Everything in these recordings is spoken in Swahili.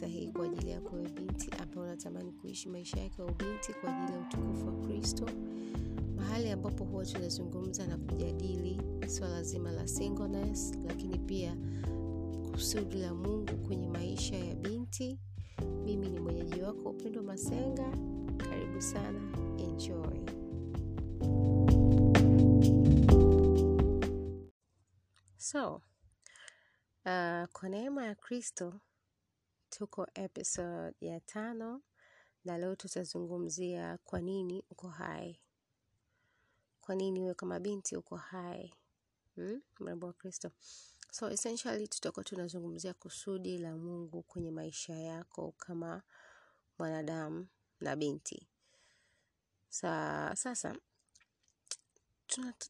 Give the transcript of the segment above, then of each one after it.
sahihi kwa ajili yako wewe binti ambaye unatamani kuishi maisha yake ya ubinti kwa ajili ya utukufu wa Kristo, mahali ambapo huwa tunazungumza na kujadili swala zima la singleness, lakini pia kusudi la Mungu kwenye maisha ya binti. Mimi ni mwenyeji wako Upendo Masenga. Karibu sana, enjoy. So, uh, kwa neema ya Kristo tuko episode ya tano na leo tutazungumzia kwa nini uko hai. Kwa nini wewe kama binti uko hai? Hmm? Mrembo wa Kristo. So essentially tutakuwa tunazungumzia kusudi la Mungu kwenye maisha yako kama mwanadamu na binti. Sa, sasa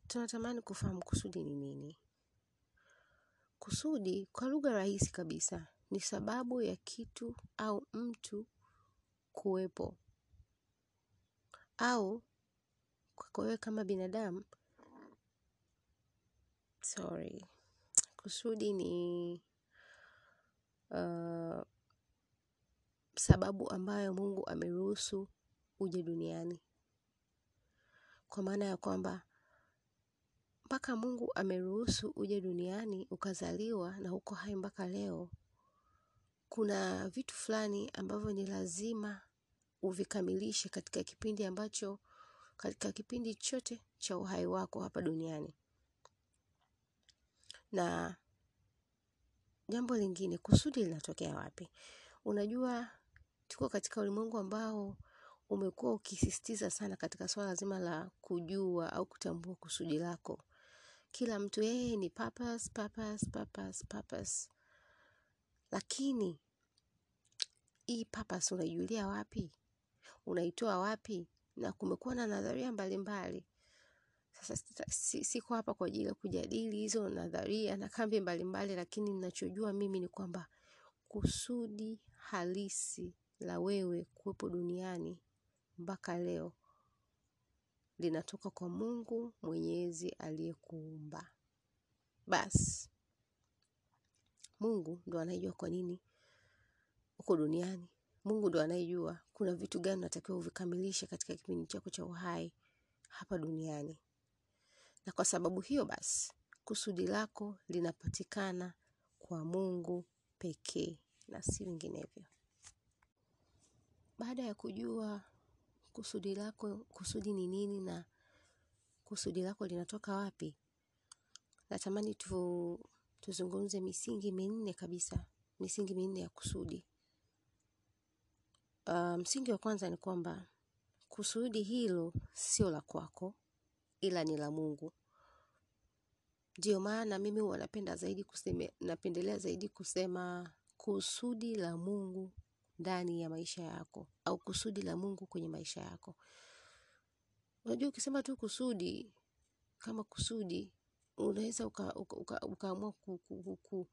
tunatamani kufahamu kusudi ni nini? Kusudi kwa lugha rahisi kabisa ni sababu ya kitu au mtu kuwepo, au kwako kama binadamu, sorry, kusudi ni uh, sababu ambayo Mungu ameruhusu uje duniani, kwa maana ya kwamba mpaka Mungu ameruhusu uje duniani ukazaliwa na uko hai mpaka leo, kuna vitu fulani ambavyo ni lazima uvikamilishe katika kipindi ambacho katika kipindi chote cha uhai wako hapa duniani. Na jambo lingine, kusudi linatokea wapi? Unajua, tuko katika ulimwengu ambao umekuwa ukisisitiza sana katika swala zima la kujua au kutambua kusudi lako. Kila mtu yeye ni purpose, purpose, purpose, purpose. Lakini hii purpose unaijulia wapi? Unaitoa wapi? Na kumekuwa na nadharia mbalimbali. Sasa si- siko hapa kwa ajili ya kujadili hizo nadharia na kambi mbalimbali, lakini ninachojua mimi ni kwamba kusudi halisi la wewe kuwepo duniani mpaka leo linatoka kwa Mungu Mwenyezi aliyekuumba. Basi Mungu ndo anayejua kwa nini uko duniani. Mungu ndo anayejua kuna vitu gani unatakiwa uvikamilishe katika kipindi chako cha uhai hapa duniani. Na kwa sababu hiyo basi, kusudi lako linapatikana kwa Mungu pekee na si vinginevyo. Baada ya kujua kusudi lako, kusudi ni nini na kusudi lako linatoka wapi, natamani tu, tuzungumze misingi minne kabisa, misingi minne ya kusudi. Uh, msingi wa kwanza ni kwamba kusudi hilo sio la kwako, ila ni la Mungu. Ndio maana mimi huwa napenda zaidi kuseme, napendelea zaidi kusema kusudi la Mungu ndani ya maisha yako au kusudi la Mungu kwenye maisha yako. Unajua, ukisema tu kusudi kama kusudi, unaweza uka, uka, uka, ukaamua ku, ku, ku, ku,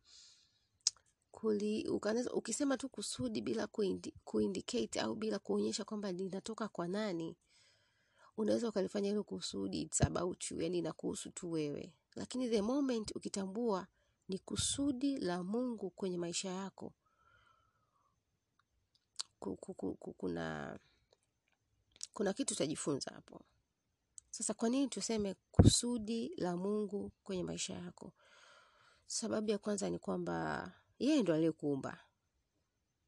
kuli, ukaneza, ukisema tu kusudi bila kuindi, kuindicate au bila kuonyesha kwamba linatoka kwa nani, unaweza ukalifanya hilo kusudi it's about you, yani inakuhusu tu wewe. Lakini the moment ukitambua ni kusudi la Mungu kwenye maisha yako, ku- ku- ku- ku- kuna kuna kitu utajifunza hapo. Sasa kwa nini tuseme kusudi la Mungu kwenye maisha yako? Sababu ya kwanza ni kwamba yeye ndo aliyekuumba,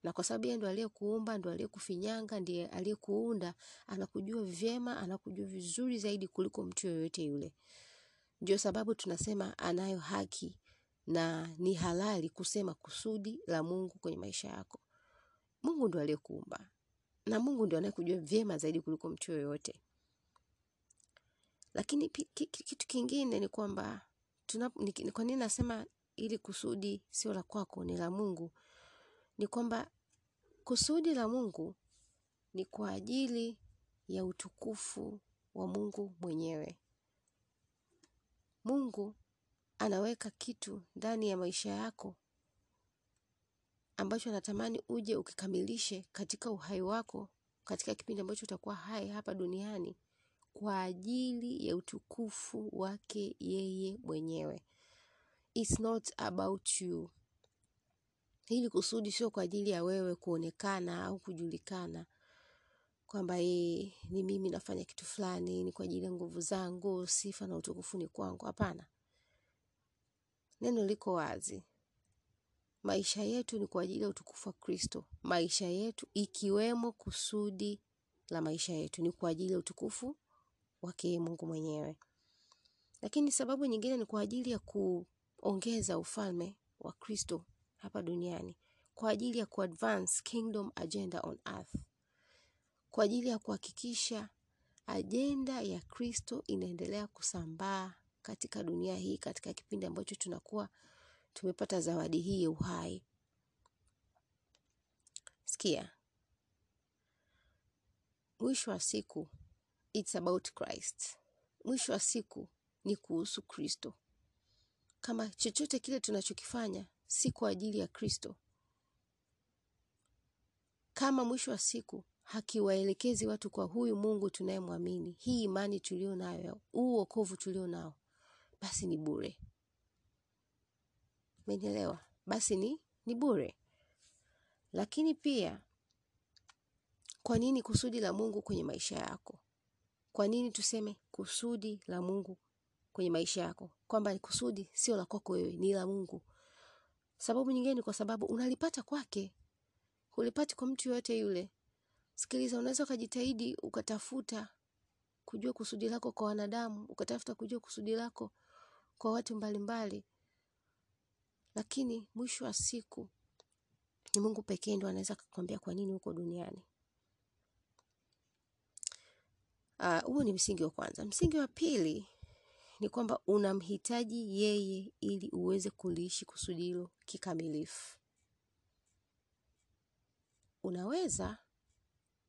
na kwa sababu yeye ndo aliyekuumba, ndo aliyekufinyanga, ndiye aliyekuunda, anakujua vyema, anakujua vizuri zaidi kuliko mtu yoyote yule. Ndio sababu tunasema anayo haki na ni halali kusema kusudi la Mungu kwenye maisha yako. Mungu ndo aliyekuumba na Mungu ndio anayekujua vyema zaidi kuliko mtu yoyote. Lakini kitu kingine ni kwamba kwa nini nasema ili kusudi sio la kwako, ni la Mungu, ni kwamba kusudi la Mungu ni kwa ajili ya utukufu wa Mungu mwenyewe. Mungu anaweka kitu ndani ya maisha yako ambacho anatamani uje ukikamilishe katika uhai wako, katika kipindi ambacho utakuwa hai hapa duniani kwa ajili ya utukufu wake yeye mwenyewe. It's not about you. Hili kusudi sio kwa ajili ya wewe kuonekana au kujulikana kwamba yeye ni mimi nafanya kitu fulani, ni kwa ajili ya nguvu zangu, sifa na utukufu ni kwangu. Hapana, neno liko wazi. Maisha yetu ni kwa ajili ya utukufu wa Kristo. Maisha yetu ikiwemo kusudi la maisha yetu ni kwa ajili ya utukufu wake Mungu mwenyewe. Lakini sababu nyingine ni kwa ajili ya kuongeza ufalme wa Kristo hapa duniani, kwa ajili ya kuadvance kingdom agenda on earth, kwa ajili ya kuhakikisha ajenda ya Kristo inaendelea kusambaa katika dunia hii, katika kipindi ambacho tunakuwa tumepata zawadi hii ya uhai. Sikia, mwisho wa siku it's about Christ. Mwisho wa siku ni kuhusu Kristo. Kama chochote kile tunachokifanya si kwa ajili ya Kristo, kama mwisho wa siku hakiwaelekezi watu kwa huyu Mungu tunayemwamini, hii imani tulio nayo, huu wokovu tulio nao, basi ni bure. Umenielewa? Basi ni ni bure. Lakini pia kwa nini kusudi la Mungu kwenye maisha yako? Kwa nini tuseme kusudi la Mungu kwenye maisha yako? Kwamba kusudi sio la kwako wewe, ni la Mungu. Sababu nyingine ni kwa sababu unalipata kwake. Hulipati kwa mtu yoyote yule. Sikiliza, unaweza ukajitahidi ukatafuta kujua kusudi lako kwa wanadamu, ukatafuta kujua kusudi lako kwa watu mbalimbali mbali. Lakini mwisho wa siku ni Mungu pekee ndo anaweza kukwambia kwa nini uko duniani. Huo uh, ni msingi wa kwanza. Msingi wa pili ni kwamba unamhitaji yeye ili uweze kuliishi kusudi hilo kikamilifu. Unaweza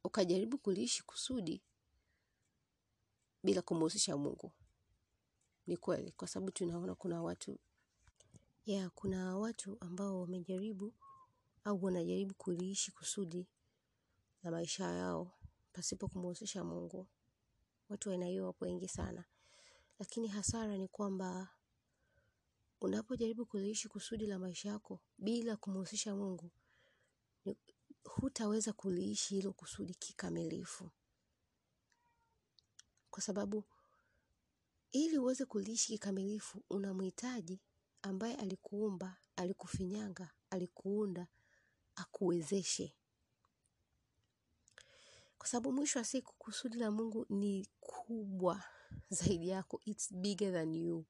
ukajaribu kuliishi kusudi bila kumhusisha Mungu. Ni kweli, kwa sababu tunaona kuna watu ya kuna watu ambao wamejaribu au wanajaribu kuliishi kusudi la maisha yao pasipo kumhusisha Mungu. Watu wa aina hiyo wapo wengi sana, lakini hasara ni kwamba unapojaribu kuliishi kusudi la maisha yako bila kumhusisha Mungu, hutaweza kuliishi hilo kusudi kikamilifu, kwa sababu ili uweze kuliishi kikamilifu unamhitaji ambaye alikuumba, alikufinyanga, alikuunda, akuwezeshe. Kwa sababu mwisho wa siku kusudi la Mungu ni kubwa zaidi yako, it's bigger than you.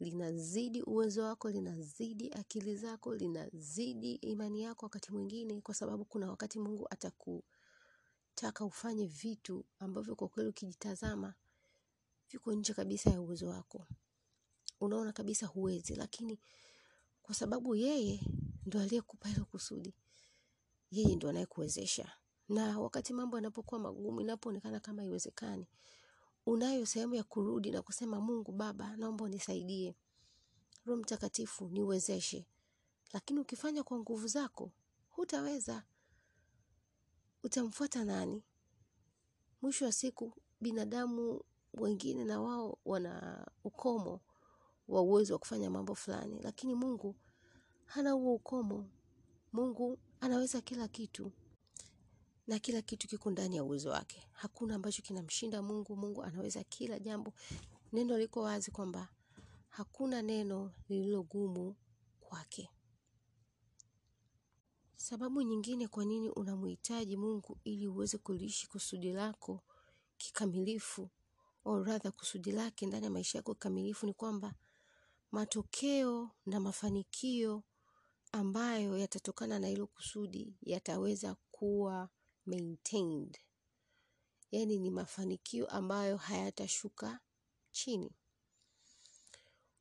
Linazidi uwezo wako, linazidi akili zako, linazidi imani yako wakati mwingine, kwa sababu kuna wakati Mungu atakutaka ufanye vitu ambavyo kwa kweli ukijitazama viko nje kabisa ya uwezo wako. Unaona kabisa huwezi, lakini kwa sababu yeye ndo aliyekupa hilo kusudi, yeye ndo anayekuwezesha. Na wakati mambo yanapokuwa magumu, inapoonekana kama haiwezekani, unayo sehemu ya kurudi na kusema Mungu Baba, naomba unisaidie. Roho Mtakatifu niwezeshe. Lakini ukifanya kwa nguvu zako, hutaweza. Utamfuata nani? Mwisho wa siku binadamu wengine na wao wana ukomo wa uwezo wa kufanya mambo fulani, lakini Mungu hana huo ukomo. Mungu anaweza kila kitu na kila kitu kiko ndani ya uwezo wake. Hakuna ambacho kinamshinda Mungu. Mungu anaweza kila jambo. Neno liko wazi kwamba hakuna neno lililo gumu kwake. Sababu nyingine kwa nini unamhitaji Mungu ili uweze kuliishi kusudi lako kikamilifu, au rather kusudi lake ndani ya maisha yako kikamilifu, ni kwamba matokeo na mafanikio ambayo yatatokana na hilo kusudi yataweza kuwa maintained. Yaani ni mafanikio ambayo hayatashuka chini.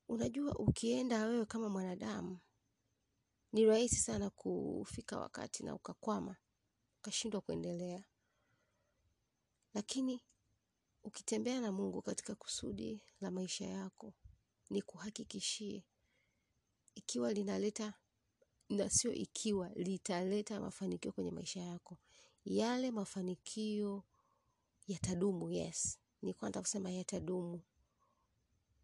Unajua ukienda wewe kama mwanadamu, ni rahisi sana kufika wakati na ukakwama, ukashindwa kuendelea. Lakini ukitembea na Mungu katika kusudi la maisha yako, ni kuhakikishie ikiwa linaleta na sio ikiwa litaleta mafanikio kwenye maisha yako. Yale mafanikio yatadumu, yes. Nilikuwa nataka kusema yatadumu.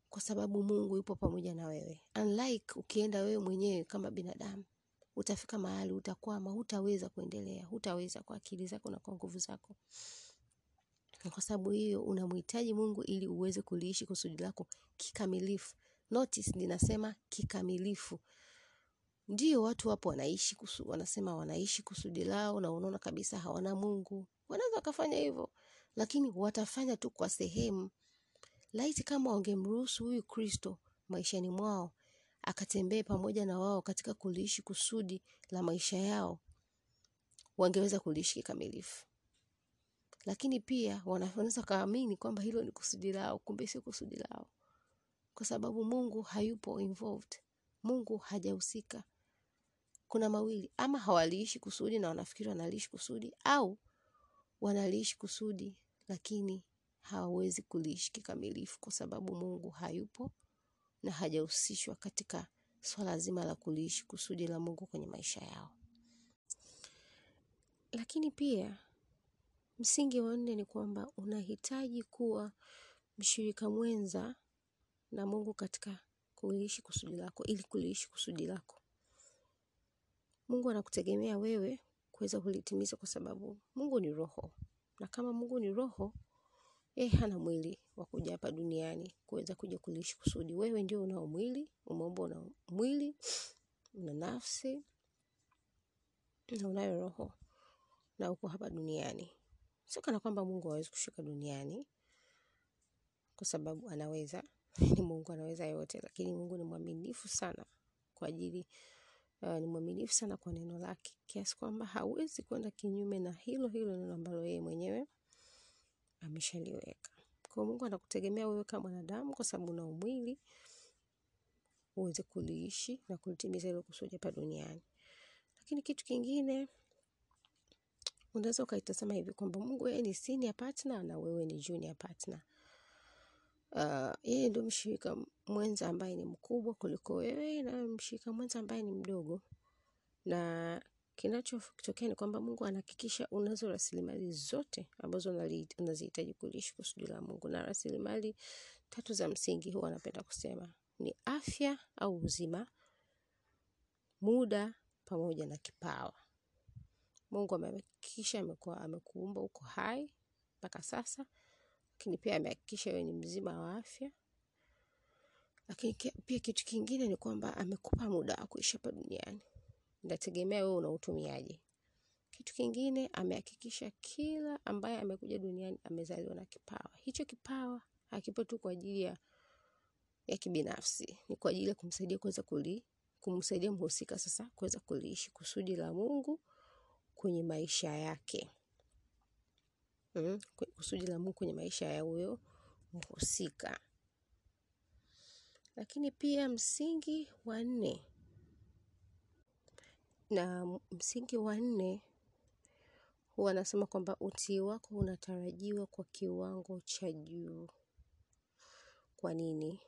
Kwa sababu Mungu yupo pamoja na wewe. Unlike ukienda wewe mwenyewe kama binadamu. utafika mahali utakwama, hutaweza kuendelea, hutaweza kwa akili zako na kwa nguvu zako. Kwa sababu hiyo unamhitaji Mungu ili uweze kuliishi kusudi lako kikamilifu. Notice ninasema kikamilifu. Ndio watu wapo wanaishi wanasema wanaishi kusudi lao na unaona kabisa hawana Mungu. Wanaweza wakafanya hivyo, lakini watafanya tu kwa sehemu. Laiti kama wangemruhusu huyu Kristo maishani mwao, akatembee pamoja na wao katika kuliishi kusudi la maisha yao, wangeweza kuliishi kikamilifu. Lakini pia wanaweza wakaamini kwamba hilo ni kusudi lao, kumbe sio kusudi lao, kwa sababu Mungu hayupo involved. Mungu hajahusika. Kuna mawili, ama hawaliishi kusudi na wanafikiri wanaliishi kusudi, au wanaliishi kusudi lakini hawawezi kuliishi kikamilifu kwa sababu Mungu hayupo na hajahusishwa katika swala zima la kuliishi kusudi la Mungu kwenye maisha yao. Lakini pia msingi wa nne ni kwamba unahitaji kuwa mshirika mwenza na Mungu katika kuliishi kusudi lako ili kuliishi kusudi lako. Mungu anakutegemea wewe kuweza kulitimiza kwa sababu Mungu ni roho. Na kama Mungu ni roho, yeye hana mwili wa kuja hapa duniani kuweza kuja kuliishi kusudi. Wewe ndio unao mwili, umeumbwa una mwili, una nafsi, na unayo roho na uko hapa duniani. Sio kana kwamba Mungu hawezi kushuka duniani kwa sababu anaweza, ni Mungu anaweza yote, lakini Mungu ni mwaminifu sana kwa ajili uh, ni mwaminifu sana kwa neno lake kiasi kwamba hawezi kwenda kinyume na hilo hilo neno ambalo yeye mwenyewe ameshaliweka. Kwa Mungu anakutegemea wewe kama mwanadamu kwa sababu una mwili uweze kuliishi na kulitimiza hilo kusudi hapa duniani. Lakini kitu kingine unaweza ukaitazama hivi kwamba Mungu yeye ni senior partner na wewe ni junior partner. Uh, yeye ndio mshirika mwenza ambaye ni mkubwa kuliko wewe na mshirika mwenza ambaye ni mdogo, na kinachotokea ni kwamba Mungu anahakikisha unazo rasilimali zote ambazo unazihitaji kuliishi kusudi la Mungu, na rasilimali tatu za msingi huwa anapenda kusema ni afya au uzima, muda pamoja na kipawa. Mungu amehakikisha amekuwa amekuumba uko hai mpaka sasa, lakini pia amehakikisha wewe ni mzima wa afya. Lakini pia kitu kingine ni kwamba amekupa muda wa kuishi hapa duniani, nategemea wewe unautumiaje. Kitu kingine amehakikisha kila ambaye amekuja duniani amezaliwa na kipawa. Hicho kipawa hakipo tu kwa ajili ya ya kibinafsi, ni kwa ajili ya kumsaidia kuweza kuli kumsaidia mhusika sasa kuweza kuliishi kusudi la Mungu kwenye maisha yake. Mm, kusudi la Mungu kwenye maisha ya huyo mhusika. Lakini pia msingi wa nne, na msingi wa nne huwa anasema kwamba utii wako unatarajiwa kwa kiwango cha juu. Kwa nini?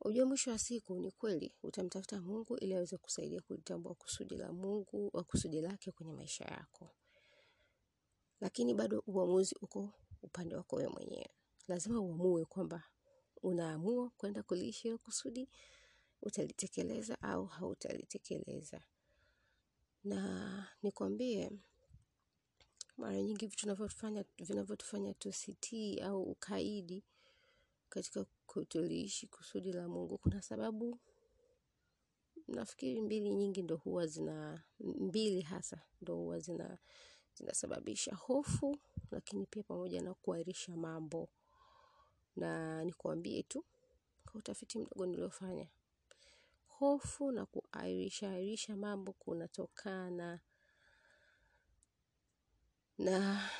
Ujue mwisho wa siku ni kweli utamtafuta Mungu ili aweze kusaidia kulitambua kusudi la Mungu au kusudi lake kwenye maisha yako, lakini bado uamuzi uko upande wako wewe mwenyewe. Lazima uamue kwamba unaamua kwenda kuliishi hilo kusudi, utalitekeleza au hautalitekeleza. Na nikwambie, mara nyingi vitu vinavyotufanya tusitii au ukaidi katika kutoliishi kusudi la Mungu, kuna sababu nafikiri mbili nyingi ndo huwa zina mbili hasa ndo huwa zina zinasababisha hofu, lakini pia pamoja na kuahirisha mambo. Na nikuambie tu kwa utafiti mdogo niliofanya, hofu na kuahirisha ahirisha mambo kunatokana na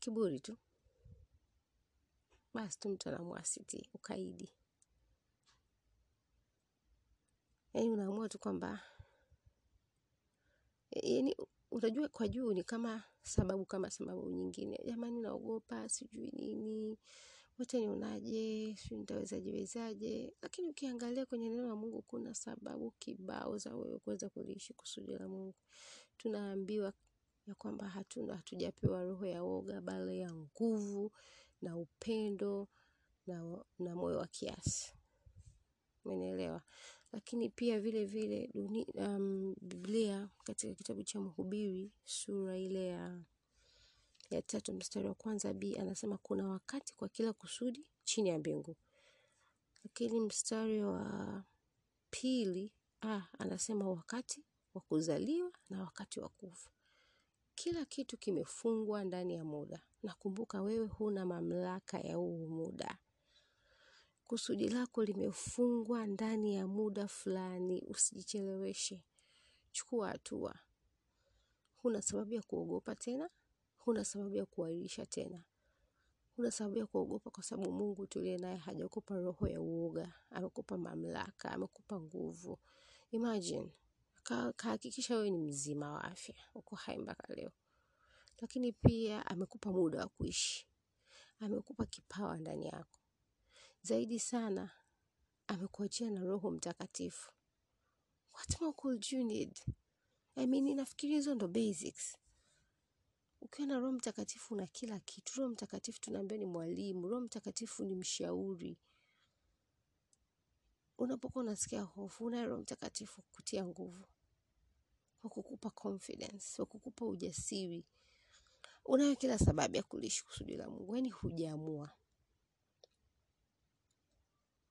kiburi tu. Basi tu mtu anaamua asitii, ukaidi. Yaani unaamua tu kwamba yaani unajua kwa juu ni kama sababu kama sababu nyingine, jamani naogopa sijui nini, wote nionaje, sijui nitawezajiwezaje. Lakini ukiangalia kwenye neno la Mungu kuna sababu kibao za wewe kuweza kuliishi kusudi la Mungu. Tunaambiwa ya kwamba hatuna hatujapewa roho ya woga, bali ya nguvu na upendo na, na moyo wa kiasi. Umenielewa? Lakini pia vile vile um, biblia katika kitabu cha mhubiri sura ile ya ya tatu mstari wa kwanza b anasema kuna wakati kwa kila kusudi chini ya mbingu. Lakini mstari wa pili a anasema wakati wa kuzaliwa na wakati wa kufa. Kila kitu kimefungwa ndani ya muda. Nakumbuka wewe huna mamlaka ya huu muda kusudi lako limefungwa ndani ya muda fulani usijicheleweshe. Chukua hatua. Huna sababu ya kuogopa tena huna sababu ya kuahirisha tena. Huna sababu ya kuogopa kwa sababu mungu tuliye naye hajakupa roho ya uoga amekupa mamlaka amekupa nguvu. Imagine ka- kahakikisha wewe ni mzima wa afya uko hai mpaka leo. Lakini pia amekupa muda wa kuishi. Amekupa kipawa ndani yako zaidi sana amekuachia na roho mtakatifu. What more could you need? I mean, nafikiri hizo ndo basics. Ukiwa na roho mtakatifu na kila kitu. Roho mtakatifu tunaambia ni mwalimu. Roho mtakatifu ni mshauri. Unapokuwa unasikia hofu unaye roho mtakatifu kutia nguvu. Wa kukupa confidence wa ujasiri. Unayo kila sababu ya kulishi kusudi la mungu. Yaani hujaamua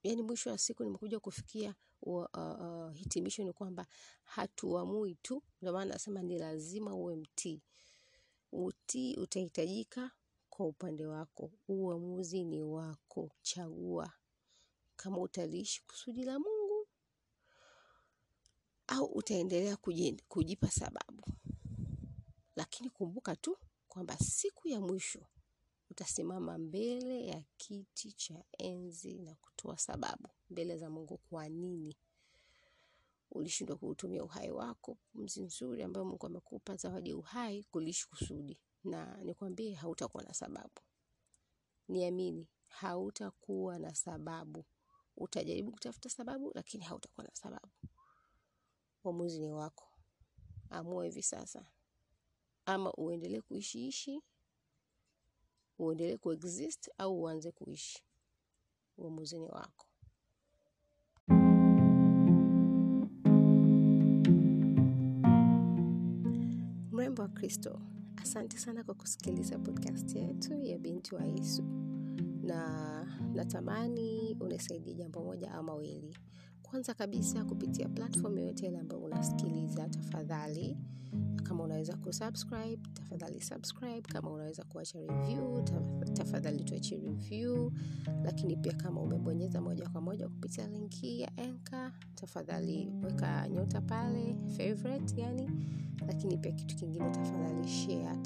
yaani mwisho wa siku nimekuja kufikia uh, uh, hitimisho ni kwamba hatuamui tu ndio maana nasema ni lazima uwe mtii. Utii utahitajika kwa upande wako. Uamuzi ni wako. Chagua. Kama utaliishi kusudi la mungu au utaendelea kujipa sababu. Lakini kumbuka tu kwamba siku ya mwisho utasimama mbele ya kiti cha enzi na kutoa sababu mbele za mungu kwa nini ulishindwa kuutumia uhai wako. Pumzi nzuri ambayo mungu amekupa zawadi ya uhai kuliishi kusudi. Na nikwambie hautakuwa na sababu. Niamini hautakuwa na sababu. Utajaribu kutafuta sababu lakini hautakuwa na sababu. Uamuzi ni wako. Amua hivi sasa. Ama uendelee kuishiishi uendelee kuexist au uanze kuishi uamuzi ni wako. Mrembo wa kristo asante sana kwa kusikiliza podcast yetu ya binti wa yesu. Na natamani unisaidie jambo moja au mawili kwanza kabisa kupitia platform yoyote ile ambayo unasikiliza tafadhali. Kama unaweza kusubscribe tafadhali subscribe. Kama unaweza kuacha review tafadhali tuachie review. Lakini pia kama umebonyeza moja kwa moja kupitia linki ya enka tafadhali weka nyota pale favorite yani. Lakini pia kitu kingine tafadhali share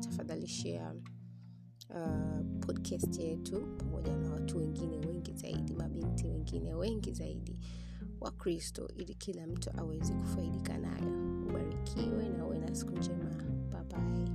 tafadhali share uh, podcast yetu pamoja na watu wengine wengi zaidi mabinti wengine wengi zaidi wa kristo ili kila mtu aweze kufaidika nayo. Ubarikiwe na uwe na siku njema. Babaye